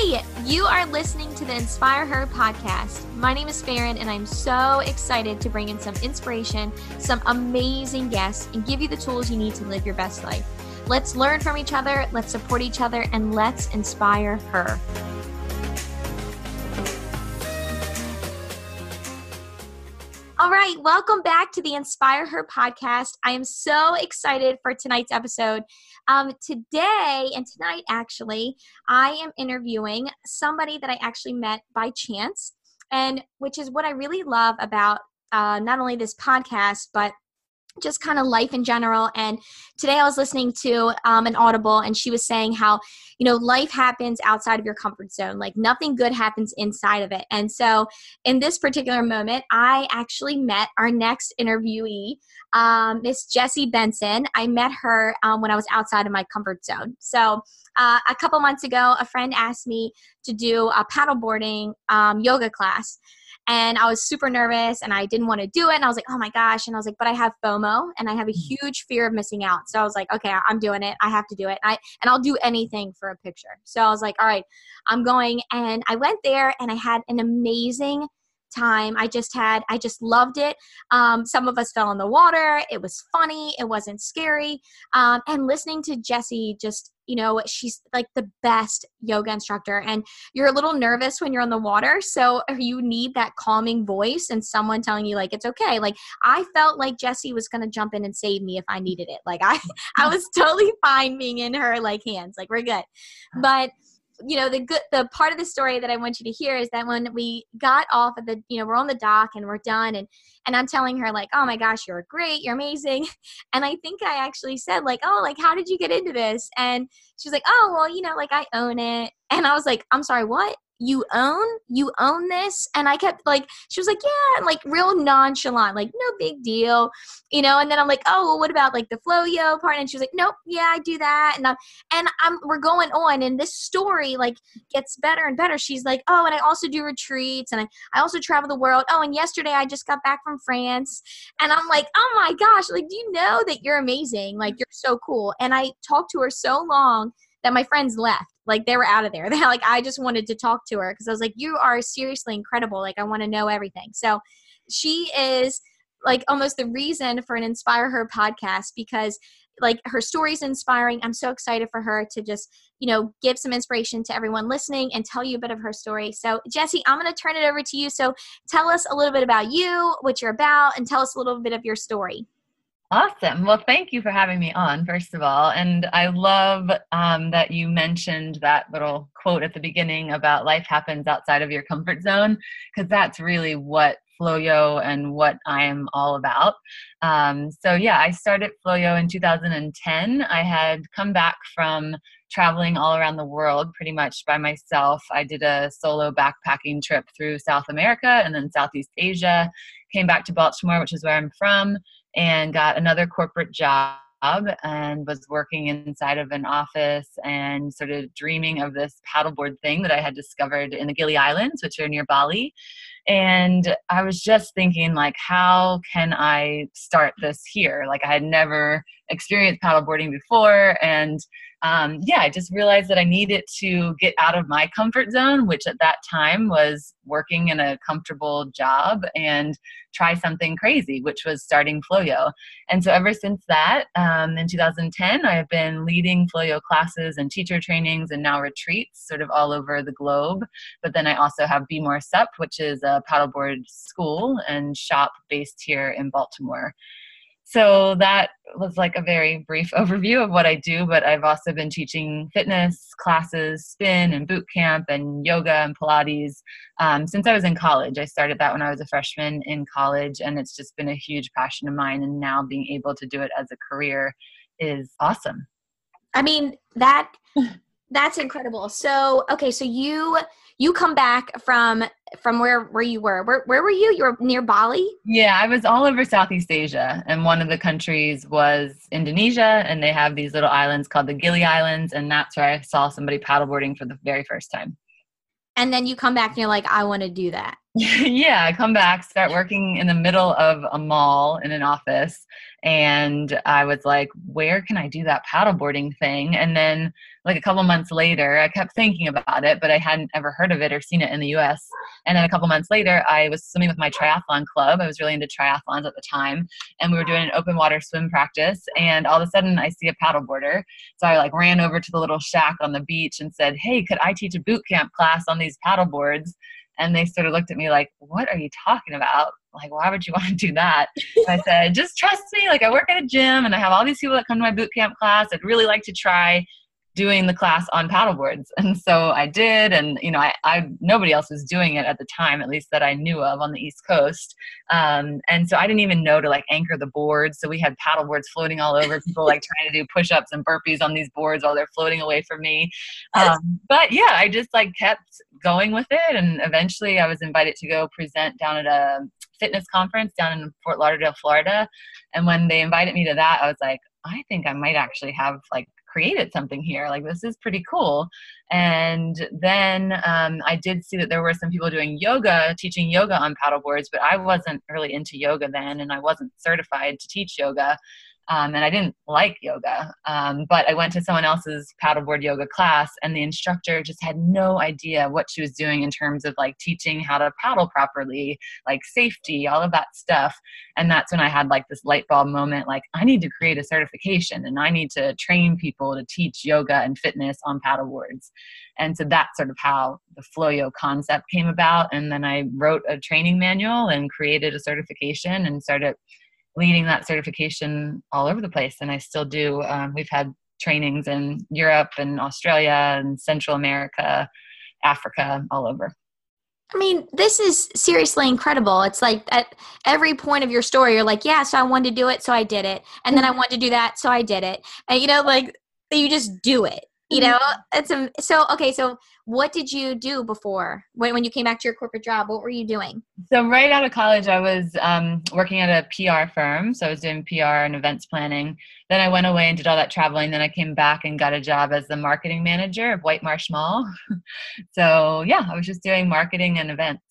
Hey, you are listening to the Inspire Her podcast. My name is Farron, and I'm so excited to bring in some inspiration, some amazing guests, and give you the tools you need to live your best life. Let's learn from each other, let's support each other, and let's inspire her. All right, welcome back to the Inspire Her podcast. I am so excited for tonight's episode. Um, today and tonight, actually, I am interviewing somebody that I actually met by chance, and which is what I really love about uh, not only this podcast, but just kind of life in general. And today I was listening to um, an Audible, and she was saying how, you know, life happens outside of your comfort zone. Like nothing good happens inside of it. And so in this particular moment, I actually met our next interviewee, um, Miss Jessie Benson. I met her um, when I was outside of my comfort zone. So uh, a couple months ago, a friend asked me to do a paddleboarding um, yoga class and I was super nervous and I didn't want to do it. And I was like, oh my gosh. And I was like, but I have FOMO and I have a mm. huge fear of missing out. So I was like, okay, I'm doing it. I have to do it. I, and I'll do anything for a picture. So I was like, all right, I'm going. And I went there and I had an amazing time. I just had, I just loved it. Um, some of us fell in the water. It was funny. It wasn't scary. Um, and listening to Jessie just, you know, she's like the best yoga instructor. And you're a little nervous when you're on the water. So you need that calming voice and someone telling you, like, it's okay. Like, I felt like Jessie was going to jump in and save me if I needed it. Like, I, I was totally fine being in her like hands. Like, we're good. But, you know the good the part of the story that i want you to hear is that when we got off of the you know we're on the dock and we're done and and i'm telling her like oh my gosh you're great you're amazing. And i think i actually said like oh like how did you get into this? And she's like oh well you know like i own it. And i was like i'm sorry what you own you own this? And i kept like she was like yeah and like real nonchalant like no big deal you know? And then i'm like oh well what about like the Floyo part? And she was like nope yeah i do that and I'm, and i'm we're going on and this story like gets better and better. She's like oh and i also do retreats and i, I also travel the world. Oh and yesterday i just got back from france and i'm like oh my gosh like do you know that you're amazing? Like you're so cool. And i talked to her so long that my friends left like they were out of there. Like I just wanted to talk to her because I was like, you are seriously incredible. Like I want to know everything. So she is like almost the reason for an Inspire Her podcast because like her story is inspiring. I'm so excited for her to just, you know, give some inspiration to everyone listening and tell you a bit of her story. So, Jessie, I'm going to turn it over to you. So, tell us a little bit about you, what you're about, and tell us a little bit of your story. Awesome. Well, thank you for having me on, first of all. And I love um, that you mentioned that little quote at the beginning about life happens outside of your comfort zone, because that's really what Floyo and what I'm all about. Um, so, yeah, I started Floyo in 2010. I had come back from traveling all around the world pretty much by myself. I did a solo backpacking trip through South America and then Southeast Asia, came back to Baltimore, which is where I'm from and got another corporate job and was working inside of an office and sort of dreaming of this paddleboard thing that I had discovered in the Gili Islands, which are near Bali. And I was just thinking, like, how can I start this here? Like, I had never experienced paddleboarding before, and um, yeah, I just realized that I needed to get out of my comfort zone, which at that time was working in a comfortable job and try something crazy, which was starting Floyo. And so ever since that, um, in 2010, I have been leading Floyo classes and teacher trainings and now retreats sort of all over the globe. But then I also have Be More Sup, which is a paddleboard school and shop based here in Baltimore so that was like a very brief overview of what I do, but I've also been teaching fitness classes, spin and boot camp and yoga and Pilates um, since I was in college. I started that when I was a freshman in college, and it's just been a huge passion of mine. And now being able to do it as a career is awesome. I mean, that that's incredible. So, okay, so you you come back from from where where you were. Where where were you? You were near Bali? Yeah, I was all over Southeast Asia, and one of the countries was Indonesia, and they have these little islands called the Gili Islands, and that's where I saw somebody paddleboarding for the very first time. And then you come back and you're like, I want to do that. Yeah, I come back, start working in the middle of a mall in an office. And I was like, where can I do that paddleboarding thing? And then, like a couple months later, I kept thinking about it, but I hadn't ever heard of it or seen it in the US. And then a couple months later, I was swimming with my triathlon club. I was really into triathlons at the time. And we were doing an open water swim practice. And all of a sudden, I see a paddleboarder. So I like ran over to the little shack on the beach and said, hey, could I teach a boot camp class on these paddleboards? And they sort of looked at me like what are you talking about? Like why would you want to do that? And i said just trust me like i work at a gym and i have all these people that come to my boot camp class i'd really like to try doing the class on paddleboards. And so i did and you know I, I nobody else was doing it at the time at least that i knew of on the east coast. Um, and so i didn't even know to like anchor the boards. So we had paddleboards floating all over people like trying to do push-ups and burpees on these boards while they're floating away from me. Um, but yeah i just like kept going with it and eventually i was invited to go present down at a fitness conference down in fort lauderdale florida. And when they invited me to that i was like I think I might actually have like created something here. Like this is pretty cool. And then um, I did see that there were some people doing yoga, teaching yoga on paddle boards, but I wasn't really into yoga then, and I wasn't certified to teach yoga um, and I didn't like yoga. Um, but I went to someone else's paddleboard yoga class, and the instructor just had no idea what she was doing in terms of like teaching how to paddle properly, like safety, all of that stuff. And that's when I had like this light bulb moment like, I need to create a certification and I need to train people to teach yoga and fitness on paddleboards. And so that's sort of how the Floyo concept came about. And then I wrote a training manual and created a certification and started leading that certification all over the place, and I still do. Um, we've had trainings in Europe and Australia and Central America, Africa, all over. I mean, this is seriously incredible. It's like at every point of your story, you're like, yeah, so I wanted to do it, so I did it. And then I wanted to do that, so I did it. And, you know, like you just do it you know mm-hmm. it's a, so okay so what did you do before? When, when you came back to your corporate job what were you doing? So right out of college i was um, working at a pr firm. So i was doing pr and events planning. Then i went away and did all that traveling. Then i came back and got a job as the marketing manager of white marsh mall. So yeah i was just doing marketing and events.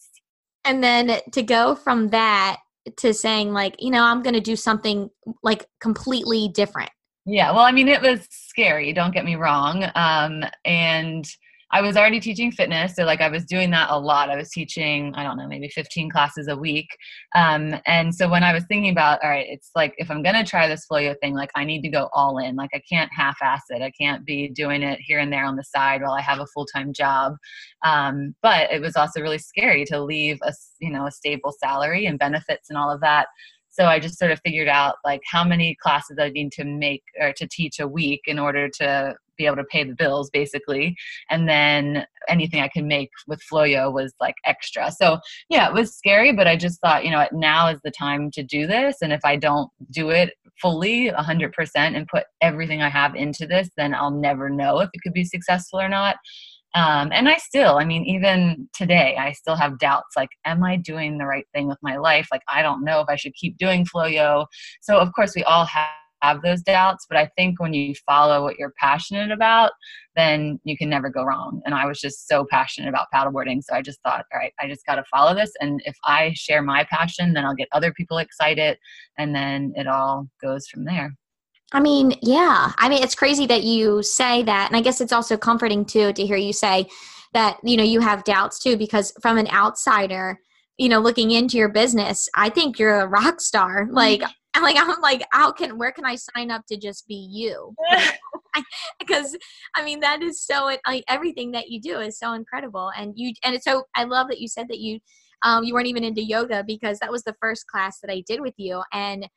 And then to go from that to saying like you know i'm going to do something like completely different. Yeah, well, I mean, it was scary, don't get me wrong. Um, and I was already teaching fitness. So, like, I was doing that a lot. I was teaching, I don't know, maybe 15 classes a week. Um, and so, when I was thinking about, all right, it's like, if I'm to try this Floyo thing, like, I need to go all in. Like, I can't half ass it. I can't be doing it here and there on the side while I have a full time job. Um, but it was also really scary to leave a, you know, a stable salary and benefits and all of that so i just sort of figured out like how many classes i need to make or to teach a week in order to be able to pay the bills basically and then anything i can make with floyo was like extra so yeah it was scary but i just thought you know now is the time to do this and if i don't do it fully 100% and put everything i have into this then i'll never know if it could be successful or not um, and I still, I mean, even today, I still have doubts like, am I doing the right thing with my life? Like, I don't know if I should keep doing Floyo. So, of course, we all have have those doubts but i think when you follow what you're passionate about then you can never go wrong and i was just so passionate about paddleboarding so i just thought all right i just got to follow this and if i share my passion then i'll get other people excited and then it all goes from there I mean, yeah. I mean, it's crazy that you say that. And I guess it's also comforting too to hear you say that, you know, you have doubts too, because from an outsider, you know, looking into your business, I think you're a rock star. Like, I'm like, I'm like, how can, where can I sign up to just be you? because I mean, that is so, like, everything that you do is so incredible. And you, and it's so, I love that you said that you, um, you weren't even into yoga because that was the first class that I did with you. And,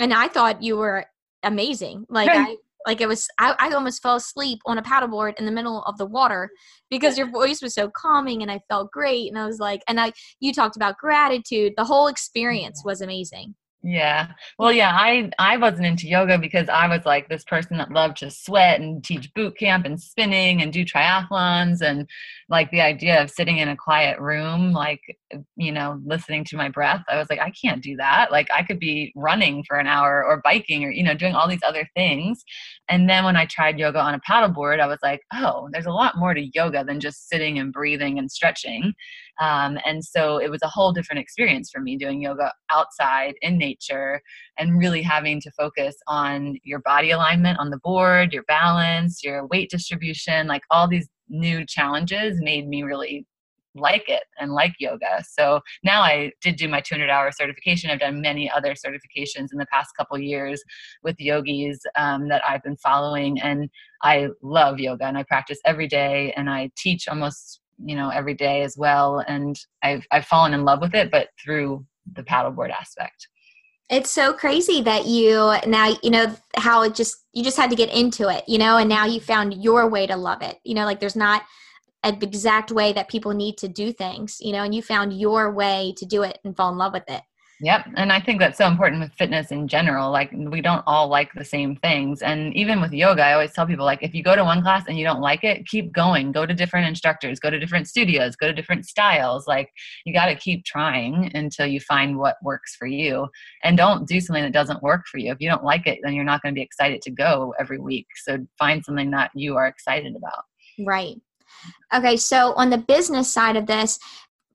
and I thought you were amazing. Like I like it was I, I almost fell asleep on a paddleboard in the middle of the water because your voice was so calming and I felt great and I was like and I you talked about gratitude. The whole experience was amazing. Yeah. Well, yeah, I I wasn't into yoga because I was like this person that loved to sweat and teach boot camp and spinning and do triathlons and like the idea of sitting in a quiet room like you know listening to my breath. I was like I can't do that. Like I could be running for an hour or biking or you know doing all these other things. And then when I tried yoga on a paddleboard, I was like, "Oh, there's a lot more to yoga than just sitting and breathing and stretching." Um, and so it was a whole different experience for me doing yoga outside in nature and really having to focus on your body alignment on the board, your balance, your weight distribution, like all these new challenges made me really like it and like yoga. So now I did do my 200 hour certification. I've done many other certifications in the past couple years with yogis um, that I've been following, and I love yoga and I practice every day and I teach almost you know every day as well. And I've I've fallen in love with it, but through the paddleboard aspect. It's so crazy that you now you know how it just you just had to get into it, you know, and now you found your way to love it. You know, like there's not an exact way that people need to do things, you know, and you found your way to do it and fall in love with it. Yep. And I think that's so important with fitness in general. Like, we don't all like the same things. And even with yoga, I always tell people, like, if you go to one class and you don't like it, keep going. Go to different instructors, go to different studios, go to different styles. Like, you got to keep trying until you find what works for you. And don't do something that doesn't work for you. If you don't like it, then you're not going to be excited to go every week. So find something that you are excited about. Right. Okay, so on the business side of this,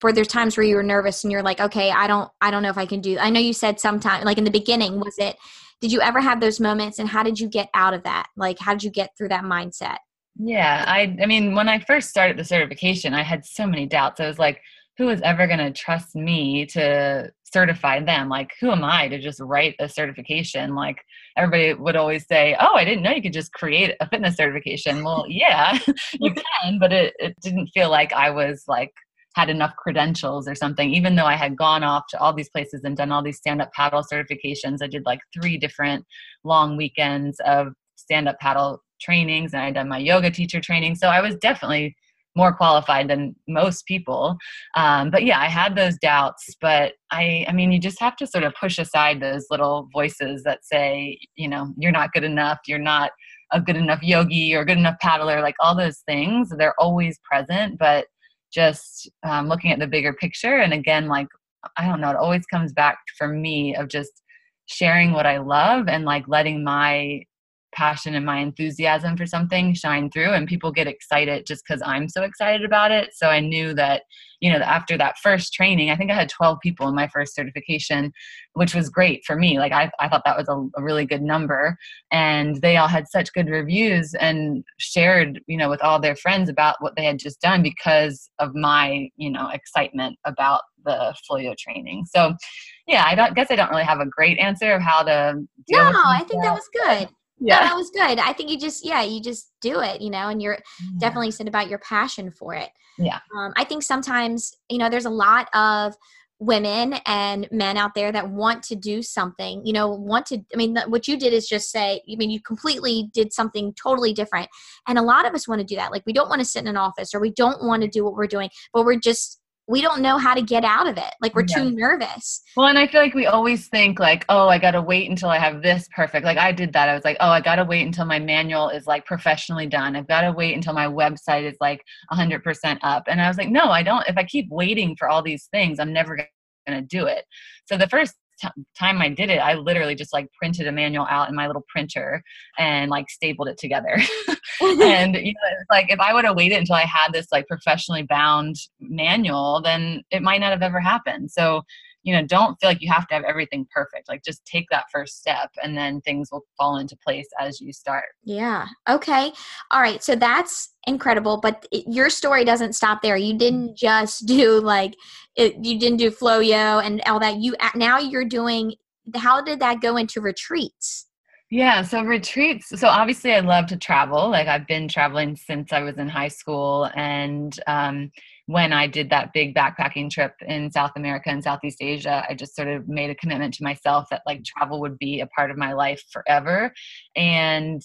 were there times where you were nervous and you're like, okay, I don't, I don't know if I can do. I know you said sometime, like in the beginning, was it? Did you ever have those moments, and how did you get out of that? Like, how did you get through that mindset? Yeah, I, I mean, when I first started the certification, I had so many doubts. I was like, who is ever going to trust me to certify them? Like, who am I to just write a certification? Like, everybody would always say, Oh, I didn't know you could just create a fitness certification. Well, yeah, you can, but it, it didn't feel like I was like, had enough credentials or something, even though I had gone off to all these places and done all these stand up paddle certifications. I did like three different long weekends of stand up paddle trainings and I'd done my yoga teacher training. So I was definitely more qualified than most people. Um, but yeah, I had those doubts, but I, I mean, you just have to sort of push aside those little voices that say, you know, you're not good enough, you're not a good enough yogi or good enough paddler, like all those things, they're always present, but just um, looking at the bigger picture. And again, like, I don't know, it always comes back for me of just sharing what I love and like letting my passion and my enthusiasm for something shine through and people get excited just because i'm so excited about it. So i knew that you know after that first training i think i had 12 people in my first certification which was great for me. Like i, I thought that was a, a really good number. And they all had such good reviews and shared you know with all their friends about what they had just done because of my you know excitement about the Floyo training. So yeah i don't guess i don't really have a great answer of how to no i think that was good yeah. That was good. I think you just, yeah, you just do it, you know, and you're yeah. definitely said about your passion for it. Yeah. Um, I think sometimes, you know, there's a lot of women and men out there that want to do something, you know, want to, I mean, what you did is just say, I mean, you completely did something totally different. And a lot of us want to do that. Like, we don't want to sit in an office or we don't want to do what we're doing, but we're just, we don't know how to get out of it. Like we're yeah. too nervous. Well, and I feel like we always think like, oh, I got to wait until I have this perfect. Like I did that. I was like, oh, I got to wait until my manual is like professionally done. I've got to wait until my website is like 100% up. And I was like, no, I don't. If I keep waiting for all these things, I'm never going to do it. So the first t- time I did it, I literally just like printed a manual out in my little printer and like stapled it together. and you know, like if I would have waited until I had this like professionally bound manual, then it might not have ever happened. So you know don't feel like you have to have everything perfect like just take that first step and then things will fall into place as you start yeah okay all right so that's incredible but it, your story doesn't stop there you didn't just do like it, you didn't do Floyo and all that you now you're doing how did that go into retreats yeah, so retreats. So obviously, I love to travel. Like I've been traveling since I was in high school, and um, when I did that big backpacking trip in South America and Southeast Asia, I just sort of made a commitment to myself that like travel would be a part of my life forever. And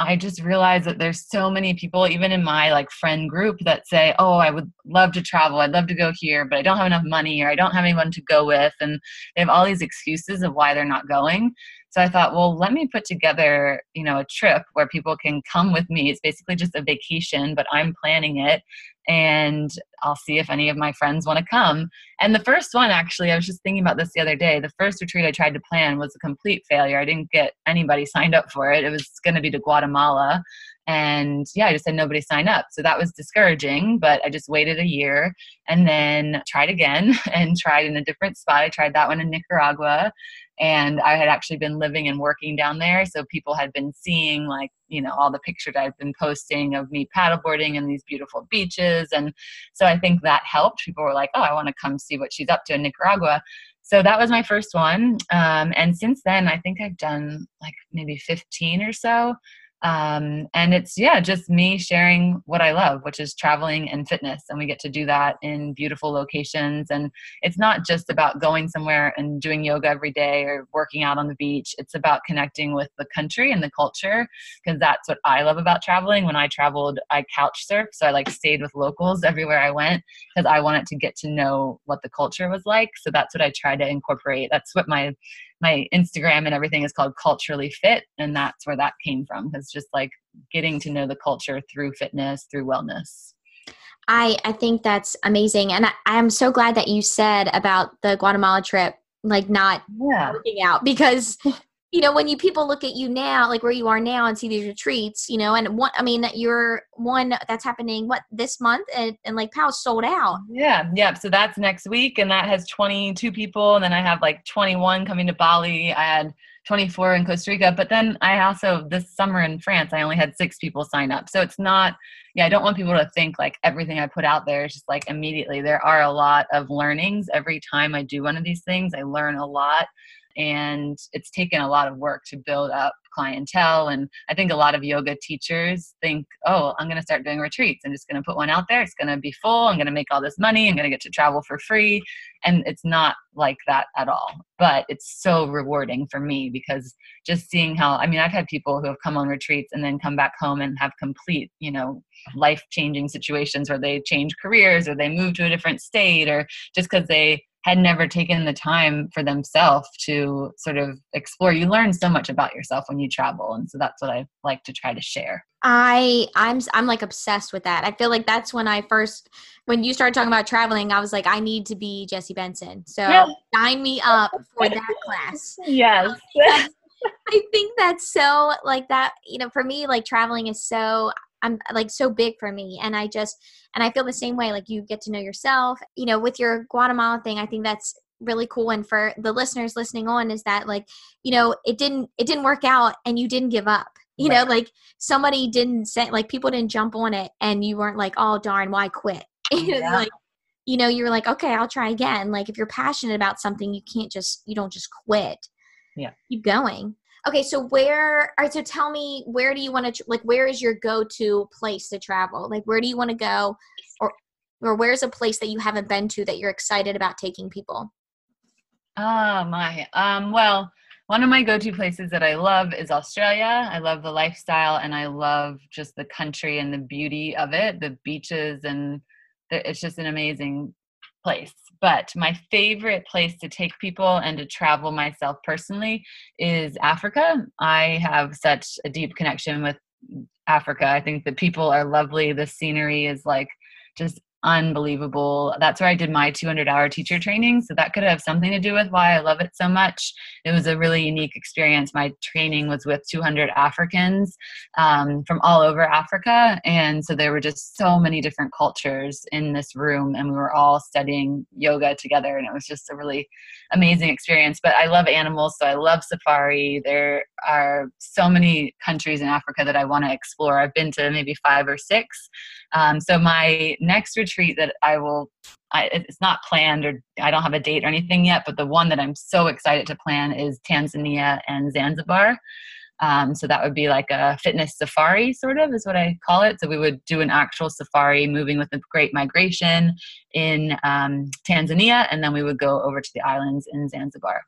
I just realized that there's so many people, even in my like friend group, that say, "Oh, I would love to travel. I'd love to go here, but I don't have enough money, or I don't have anyone to go with," and they have all these excuses of why they're not going. So I thought, well, let me put together, you know, a trip where people can come with me. It's basically just a vacation, but I'm planning it and I'll see if any of my friends want to come. And the first one, actually, I was just thinking about this the other day. The first retreat I tried to plan was a complete failure. I didn't get anybody signed up for it. It was going to be to Guatemala. And yeah, I just had nobody sign up. So that was discouraging, but I just waited a year and then tried again and tried in a different spot. I tried that one in Nicaragua and I had actually been living and working down there. So people had been seeing like, you know, all the pictures I've been posting of me paddleboarding in these beautiful beaches. And so I think that helped. People were like, oh, I want to come see what she's up to in Nicaragua. So that was my first one. Um, and since then, I think I've done like maybe 15 or so um, and it's yeah just me sharing what i love which is traveling and fitness. And we get to do that in beautiful locations. And it's not just about going somewhere and doing yoga every day or working out on the beach. It's about connecting with the country and the culture because that's what i love about traveling. When i traveled i couch surfed so i like stayed with locals everywhere i went because i wanted to get to know what the culture was like. So that's what i try to incorporate. That's what my my Instagram and everything is called Culturally Fit, and that's where that came from. It's just like getting to know the culture through fitness, through wellness. I I think that's amazing, and I, I'm so glad that you said about the Guatemala trip, like not yeah. working out because you know when you people look at you now like where you are now and see these retreats you know and one i mean you're one that's happening what this month? And, and Lake Powell sold out. Yeah yeah so that's next week and that has 22 people and then i have like 21 coming to bali i had 24 in costa rica but then i also this summer in france i only had six people sign up so it's not yeah i don't want people to think like everything i put out there is just like immediately. There are a lot of learnings every time i do one of these things i learn a lot and it's taken a lot of work to build up clientele and i think a lot of yoga teachers think oh i'm going to start doing retreats. I'm just going to put one out there. It's going to be full. I'm going to make all this money. I'm going to get to travel for free. And it's not like that at all but it's so rewarding for me because just seeing how i mean i've had people who have come on retreats and then come back home and have complete you know life changing situations where they change careers or they move to a different state or just because they had never taken the time for themselves to sort of explore. You learn so much about yourself when you travel and so that's what i like to try to share. I i'm i'm like obsessed with that. I feel like that's when i first when you started talking about traveling i was like i need to be jessie benson. So yeah. sign me up for that class. Yes. I think that's so like that you know for me like traveling is so I'm like so big for me. And I just, and I feel the same way. Like you get to know yourself, you know, with your Guatemala thing, I think that's really cool. And for the listeners listening on is that like, you know, it didn't, it didn't work out and you didn't give up. You right. know, like somebody didn't say, like people didn't jump on it and you weren't like, oh darn, why quit? Yeah. like, you know, you were like, okay, I'll try again. Like if you're passionate about something, you can't just, you don't just quit. Yeah. Keep going. Okay, so where? All right, so tell me, where do you want to like? Where is your go-to place to travel? Like, where do you want to go, or or where's a place that you haven't been to that you're excited about taking people? Oh my. Um. Well, one of my go-to places that I love is Australia. I love the lifestyle, and I love just the country and the beauty of it, the beaches, and the, it's just an amazing place. But my favorite place to take people and to travel myself personally is Africa. I have such a deep connection with Africa. I think the people are lovely. The scenery is like just unbelievable. That's where I did my 200 hour teacher training. So that could have something to do with why I love it so much. It was a really unique experience. My training was with 200 Africans um, from all over Africa. And so there were just so many different cultures in this room, and we were all studying yoga together. And it was just a really amazing experience. But I love animals, so I love safari. There are so many countries in Africa that I want to explore. I've been to maybe five or six. Um, so my next retreat that I will, I, it's not planned or I don't have a date or anything yet, but the one that I'm so excited to plan is Tanzania and Zanzibar. Um, so that would be like a fitness safari, sort of, is what I call it. So we would do an actual safari, moving with the Great Migration in um, Tanzania, and then we would go over to the islands in Zanzibar.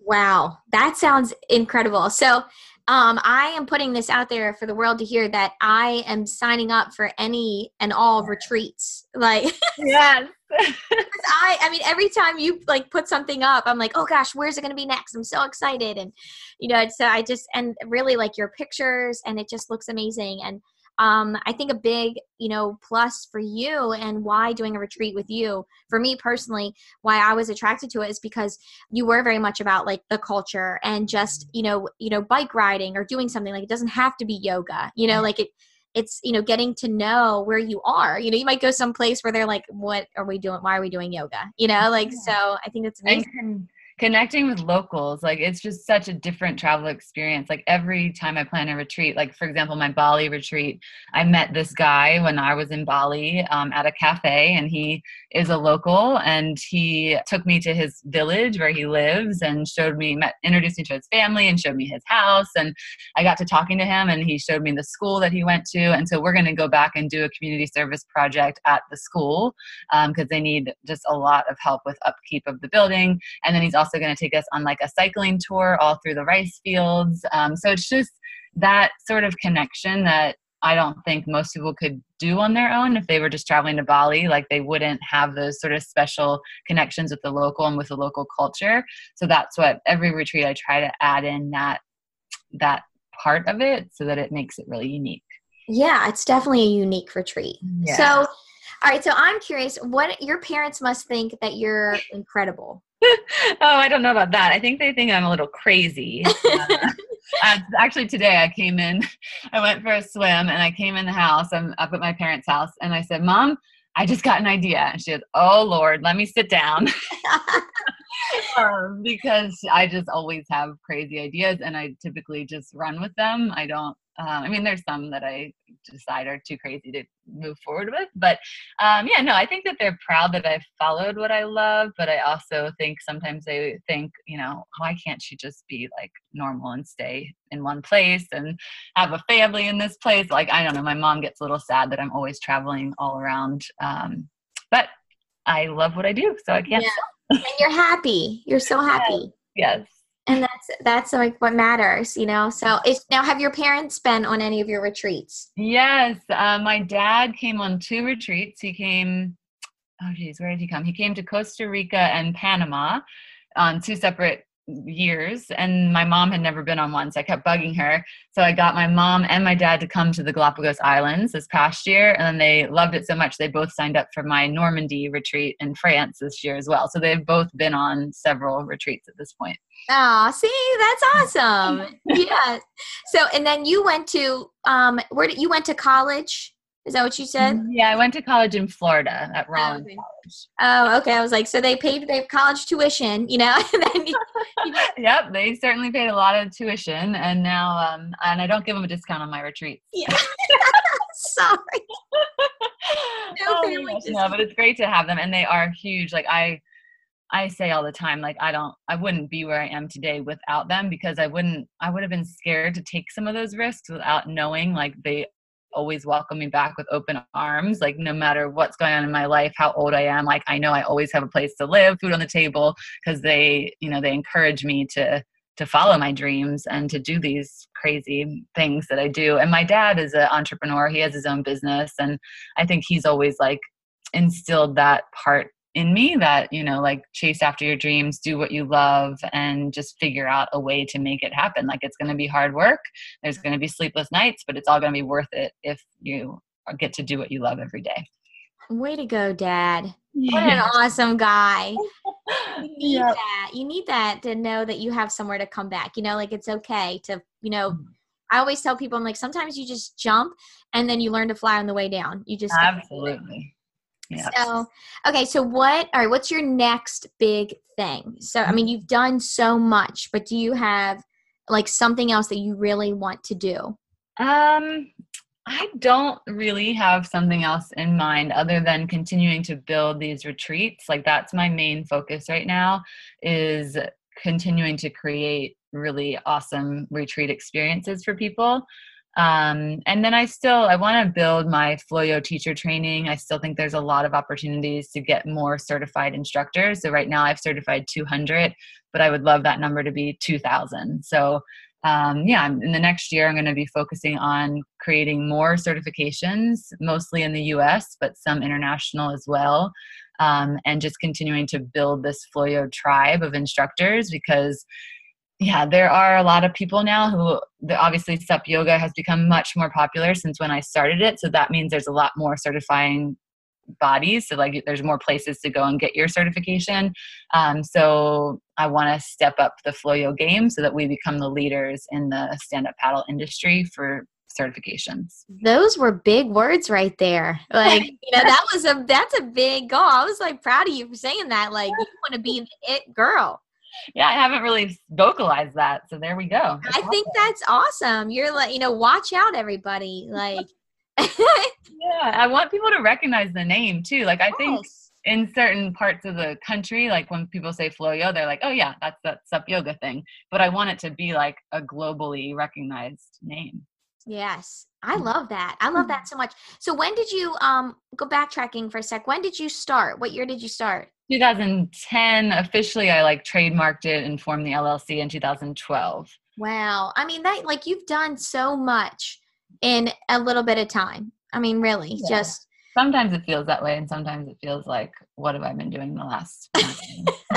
Wow, that sounds incredible. So um, I am putting this out there for the world to hear that I am signing up for any and all retreats. Like, yes. I, I mean, every time you like put something up, I'm like, oh gosh, where's it going to be next? I'm so excited, and you know, so I just and really like your pictures, and it just looks amazing. And um, I think a big, you know, plus for you and why doing a retreat with you, for me personally, why I was attracted to it is because you were very much about like the culture and just, you know, you know, bike riding or doing something like it doesn't have to be yoga, you know, like it it's you know getting to know where you are you know you might go someplace where they're like what are we doing? Why are we doing yoga? You know like so i think it's amazing connecting with locals like it's just such a different travel experience. Like every time i plan a retreat like for example my bali retreat i met this guy when i was in bali um, at a cafe and he is a local and he took me to his village where he lives and showed me met introduced me to his family and showed me his house and i got to talking to him and he showed me the school that he went to and so we're going to go back and do a community service project at the school because um, they need just a lot of help with upkeep of the building and then he's also also going to take us on like a cycling tour all through the rice fields. Um, so it's just that sort of connection that I don't think most people could do on their own if they were just traveling to Bali. Like they wouldn't have those sort of special connections with the local and with the local culture. So that's what every retreat I try to add in that that part of it so that it makes it really unique. Yeah, it's definitely a unique retreat. Yeah. So all right, so I'm curious what your parents must think that you're incredible. oh, I don't know about that. I think they think I'm a little crazy. Uh, uh, actually, today I came in, I went for a swim and I came in the house. I'm up at my parents' house and I said, Mom, I just got an idea. And she goes, Oh, Lord, let me sit down. um, because I just always have crazy ideas and I typically just run with them. I don't um, I mean, there's some that I decide are too crazy to move forward with, but um, yeah, no, I think that they're proud that I followed what I love, but I also think sometimes they think, you know, why can't she just be like normal and stay in one place and have a family in this place? Like, I don't know, my mom gets a little sad that I'm always traveling all around, um, but I love what I do, so I can't. Yeah. and you're happy. You're so happy. yes and that's that's like what matters you know? So is now have your parents been on any of your retreats? Yes uh, my dad came on two retreats. He came oh geez where did he come? He came to costa rica and panama on two separate years and my mom had never been on one so i kept bugging her. So i got my mom and my dad to come to the galapagos islands this past year and then they loved it so much they both signed up for my normandy retreat in france this year as well. So they've both been on several retreats at this point. Oh see that's awesome. Yeah. So and then you went to um where did you went to college is that what you said? Mm, yeah, I went to college in Florida at Rollins oh, okay. College. Oh, okay. I was like, so they paid their college tuition, you know? you, you yep, they certainly paid a lot of tuition, and now, um, and I don't give them a discount on my retreats. Yeah. Sorry. no, oh, no, but it's great to have them, and they are huge. Like I, I say all the time, like I don't, I wouldn't be where I am today without them because I wouldn't, I would have been scared to take some of those risks without knowing like they always welcome me back with open arms like no matter what's going on in my life how old i am like i know i always have a place to live food on the table because they you know they encourage me to to follow my dreams and to do these crazy things that i do. And my dad is an entrepreneur he has his own business and i think he's always like instilled that part in me that you know like chase after your dreams do what you love and just figure out a way to make it happen like it's going to be hard work there's going to be sleepless nights but it's all going to be worth it if you get to do what you love every day way to go dad what an awesome guy you need yep. that you need that to know that you have somewhere to come back you know like it's okay to you know mm-hmm. I always tell people, I'm like, sometimes you just jump and then you learn to fly on the way down. You just absolutely. Yeah. So, okay. So, what, all right, what's your next big thing? So, I mean, you've done so much, but do you have like something else that you really want to do? Um, I don't really have something else in mind other than continuing to build these retreats. Like that's my main focus right now is continuing to create really awesome retreat experiences for people. Um, and then I still I want to build my Floyo teacher training. I still think there's a lot of opportunities to get more certified instructors. So right now I've certified 200, but I would love that number to be 2,000. So um, yeah, in the next year I'm going to be focusing on creating more certifications, mostly in the U.S., but some international as well. Um, and just continuing to build this Floyo tribe of instructors because yeah, there are a lot of people now who obviously SUP yoga has become much more popular since when I started it. So that means there's a lot more certifying bodies. So like there's more places to go and get your certification. Um, so I want to step up the Floyo game so that we become the leaders in the stand-up paddle industry for certifications. Those were big words right there. Like, you know, that was a that's a big goal. I was like proud of you for saying that. Like you want to be an it girl yeah, I haven't really vocalized that. So there we go. I think that's awesome. You're like, you know, watch out, everybody. Like, yeah, I want people to recognize the name too. Like, I yes. think in certain parts of the country, like when people say Floyo, they're like, oh yeah, that's that sup yoga thing. But I want it to be like a globally recognized name. Yes. I mm. love that. I love that mm. so much. So when did you um go backtracking for a sec? When did you start? What year did you start? 2010 officially I like trademarked it and formed the LLC in 2012. Wow. I mean that like you've done so much in a little bit of time. I mean really yeah. just sometimes it feels that way and sometimes it feels like what have I been doing the last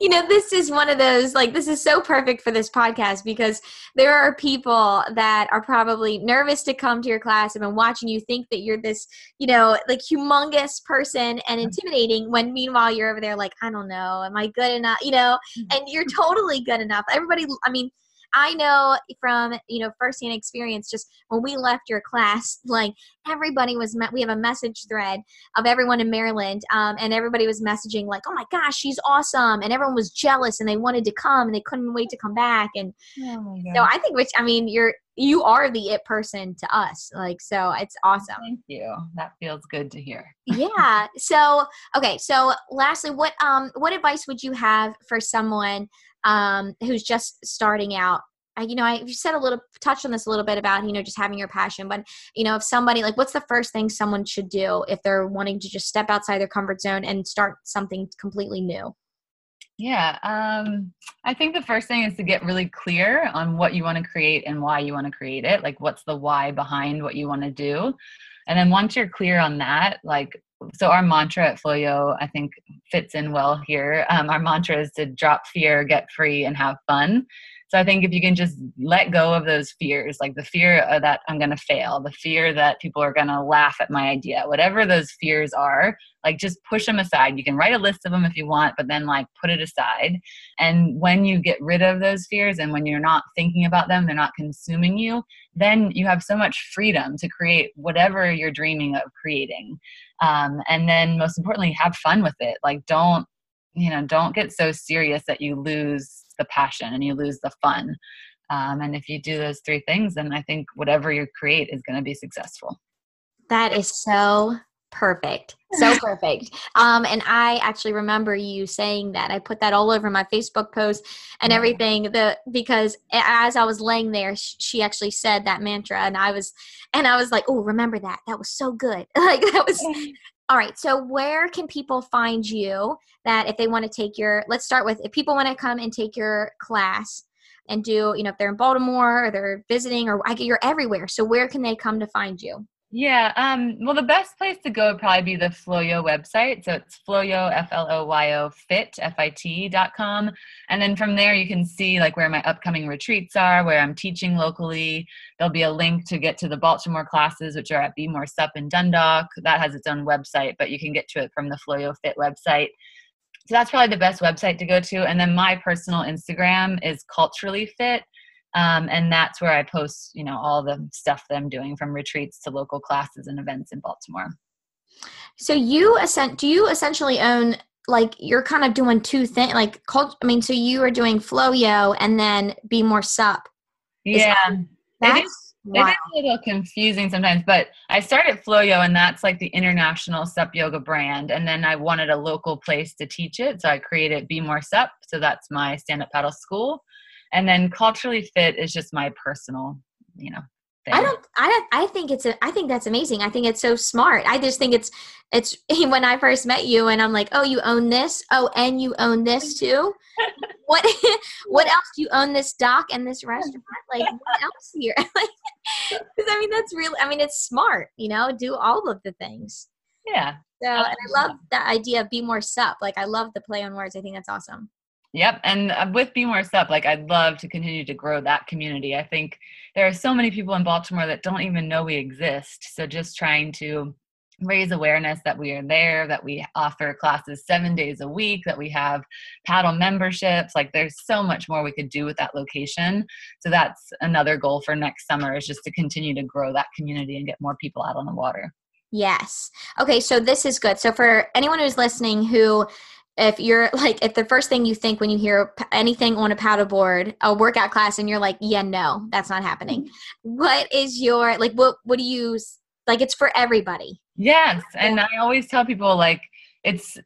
you know, this is one of those, like, this is so perfect for this podcast because there are people that are probably nervous to come to your class and been watching you think that you're this, you know, like humongous person and intimidating when meanwhile you're over there like, I don't know, am I good enough? You know, mm-hmm. and you're totally good enough. Everybody, I mean, I know from you know firsthand experience, just when we left your class, like everybody was met. We have a message thread of everyone in Maryland, um, and everybody was messaging like, "Oh my gosh, she's awesome!" And everyone was jealous, and they wanted to come, and they couldn't wait to come back. And oh so I think, which I mean, you're you are the it person to us like so it's awesome thank you that feels good to hear yeah so okay so lastly what um what advice would you have for someone um, who's just starting out you know, I you said a little, touched on this a little bit about, you know, just having your passion, but, you know, if somebody, like, what's the first thing someone should do if they're wanting to just step outside their comfort zone and start something completely new? Yeah, um, I think the first thing is to get really clear on what you want to create and why you want to create it. Like, what's the why behind what you want to do? And then once you're clear on that, like so our mantra at Floyo, I think, fits in well here. Um, our mantra is to drop fear, get free, and have fun. So I think if you can just let go of those fears, like the fear that I'm going to fail, the fear that people are going to laugh at my idea, whatever those fears are, like just push them aside. You can write a list of them if you want, but then like put it aside. And when you get rid of those fears and when you're not thinking about them, they're not consuming you, then you have so much freedom to create whatever you're dreaming of creating. Um, and then most importantly, have fun with it. Like don't you know don't get so serious that you lose the passion and you lose the fun. Um, and if you do those three things, then I think whatever you create is going to be successful. That is so perfect. So perfect. Um, and I actually remember you saying that. I put that all over my Facebook post and everything. The because as I was laying there, she actually said that mantra, and I was, and I was like, oh, remember that. That was so good. like that was all right. So, where can people find you that if they want to take your, let's start with if people want to come and take your class and do, you know, if they're in Baltimore or they're visiting or I get you're everywhere. So, where can they come to find you? Yeah. Um, well, the best place to go would probably be the Floyo website. So it's Floyo, F L O Y O, fit, F I T dot com. And then from there, you can see like where my upcoming retreats are, where I'm teaching locally. There'll be a link to get to the Baltimore classes, which are at Be More Sup in Dundalk. That has its own website, but you can get to it from the Floyo Fit website. So that's probably the best website to go to. And then my personal Instagram is culturally fit. Um, and that's where I post, you know, all the stuff that I'm doing from retreats to local classes and events in Baltimore. So you ascent, do you essentially own like you're kind of doing two things like cult I mean, so you are doing Floyo and then be more sup. Yeah. That, it is, wow. it is a little confusing sometimes, but I started Floyo and that's like the international sup yoga brand. And then I wanted a local place to teach it. So I created Be More Sup. So that's my stand up paddle school and then culturally fit is just my personal you know thing. i don't i don't i think it's a i think that's amazing. I think it's so smart. I just think it's it's when i first met you and i'm like oh you own this? Oh and you own this too? What what else? Do you own this dock and this restaurant? Like what else here? Because i mean that's really i mean it's smart you know? Do all of the things. Yeah. So and i love that idea of be more sup. Like i love the play on words. I think that's awesome Yep. And uh, with Be More Sup, like I'd love to continue to grow that community. I think there are so many people in Baltimore that don't even know we exist. So just trying to raise awareness that we are there, that we offer classes seven days a week, that we have paddle memberships. Like there's so much more we could do with that location. So that's another goal for next summer is just to continue to grow that community and get more people out on the water. Yes. Okay, so this is good. So for anyone who's listening who if you're like if the first thing you think when you hear anything on a paddleboard a workout class and you're like yeah no that's not happening. Mm-hmm. what is your like what what do you like it's for everybody. Yes and i always tell people like it's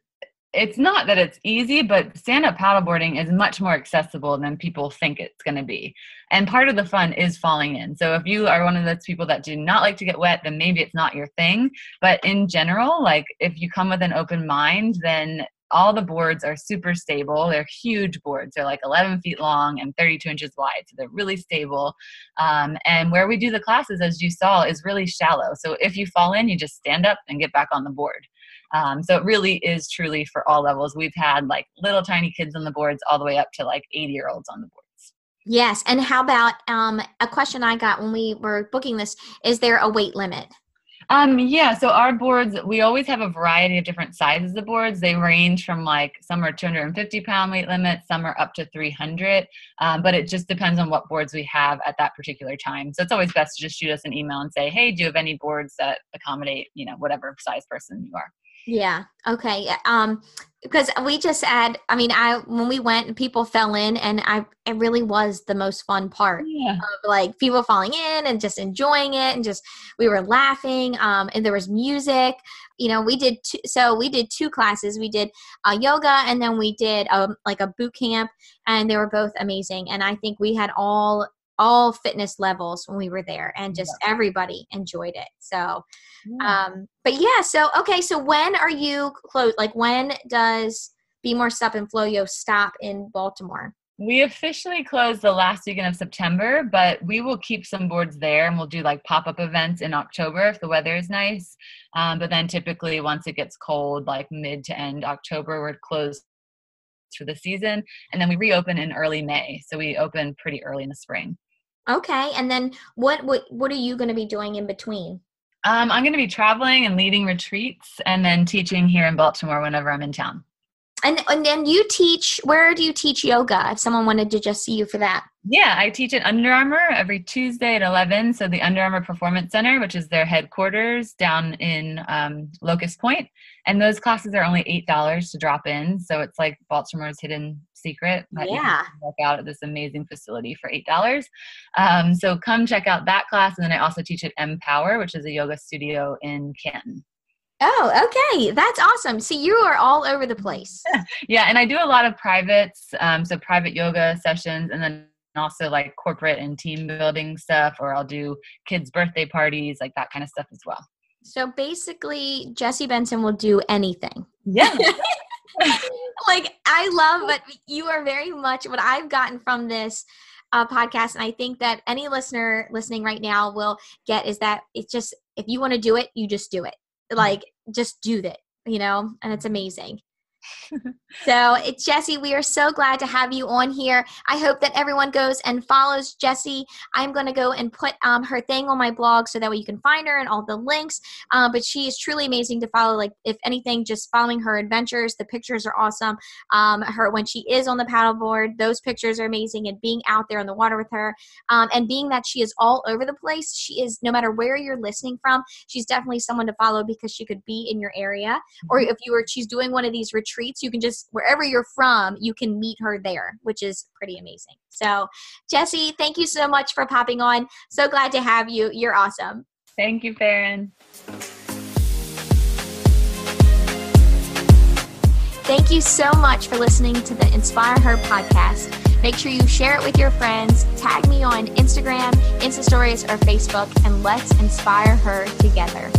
it's not that it's easy but stand up paddleboarding is much more accessible than people think it's going to be. And part of the fun is falling in. So if you are one of those people that do not like to get wet then maybe it's not your thing. But in general like if you come with an open mind then all the boards are super stable. They're huge boards. They're like 11 feet long and 32 inches wide. So they're really stable. Um, and where we do the classes, as you saw, is really shallow. So if you fall in, you just stand up and get back on the board. Um, so it really is truly for all levels. We've had like little tiny kids on the boards all the way up to like 80 year olds on the board. Yes. And how about um, a question I got when we were booking this is there a weight limit? Um, yeah, so our boards, we always have a variety of different sizes of boards. They range from like some are 250 pound weight limit, some are up to 300, um, but it just depends on what boards we have at that particular time. So it's always best to just shoot us an email and say, hey, do you have any boards that accommodate, you know, whatever size person you are? Yeah. Okay. Um, because we just had, I mean, I when we went, people fell in, and I it really was the most fun part. Yeah. Of, like people falling in and just enjoying it, and just we were laughing. Um, and there was music. You know, we did two, so we did two classes. We did uh, yoga, and then we did um, like a boot camp, and they were both amazing. And I think we had all all fitness levels when we were there and just yeah. everybody enjoyed it so yeah. um but yeah so okay so when are you close like when does be more sup and Floyo stop in baltimore we officially close the last weekend of September, but we will keep some boards there and we'll do like pop up events in October if the weather is nice. Um, but then typically, once it gets cold, like mid to end October, we're closed for the season. And then we reopen in early May. So we open pretty early in the spring. Okay, and then what what what are you going to be doing in between? Um, I'm going to be traveling and leading retreats, and then teaching here in Baltimore whenever I'm in town. And and then you teach. Where do you teach yoga? If someone wanted to just see you for that. Yeah, I teach at Under Armour every Tuesday at 11. So the Under Armour Performance Center, which is their headquarters down in um, Locust Point, and those classes are only eight dollars to drop in. So it's like Baltimore's hidden secret yeah. work out at this amazing facility for eight dollars. Um, so come check out that class, and then I also teach at Empower, which is a yoga studio in Canton. Oh, okay. That's awesome. See, you are all over the place. yeah, and I do a lot of privates, um, so private yoga sessions, and then also like corporate and team building stuff, or I'll do kids' birthday parties, like that kind of stuff as well. So basically, Jessie Benson will do anything. Yeah. like I love, but you are very much what I've gotten from this uh, podcast, and I think that any listener listening right now will get is that it's just if you want to do it, you just do it. Like just do that, you know, and it's amazing so, Jessie, we are so glad to have you on here. I hope that everyone goes and follows Jessie. I'm going to go and put um, her thing on my blog so that way you can find her and all the links. Um, but she is truly amazing to follow. Like, if anything, just following her adventures. The pictures are awesome. Um, her when she is on the paddleboard, those pictures are amazing. And being out there on the water with her, um, and being that she is all over the place, she is no matter where you're listening from, she's definitely someone to follow because she could be in your area, or mm-hmm. if you were, she's doing one of these retreats retreats. You can just, wherever you're from, you can meet her there, which is pretty amazing. So, Jessie, thank you so much for popping on. So glad to have you. You're awesome. Thank you, Farron. Thank you so much for listening to the Inspire Her podcast. Make sure you share it with your friends, tag me on Instagram, Insta Stories, or Facebook, and let's inspire her together.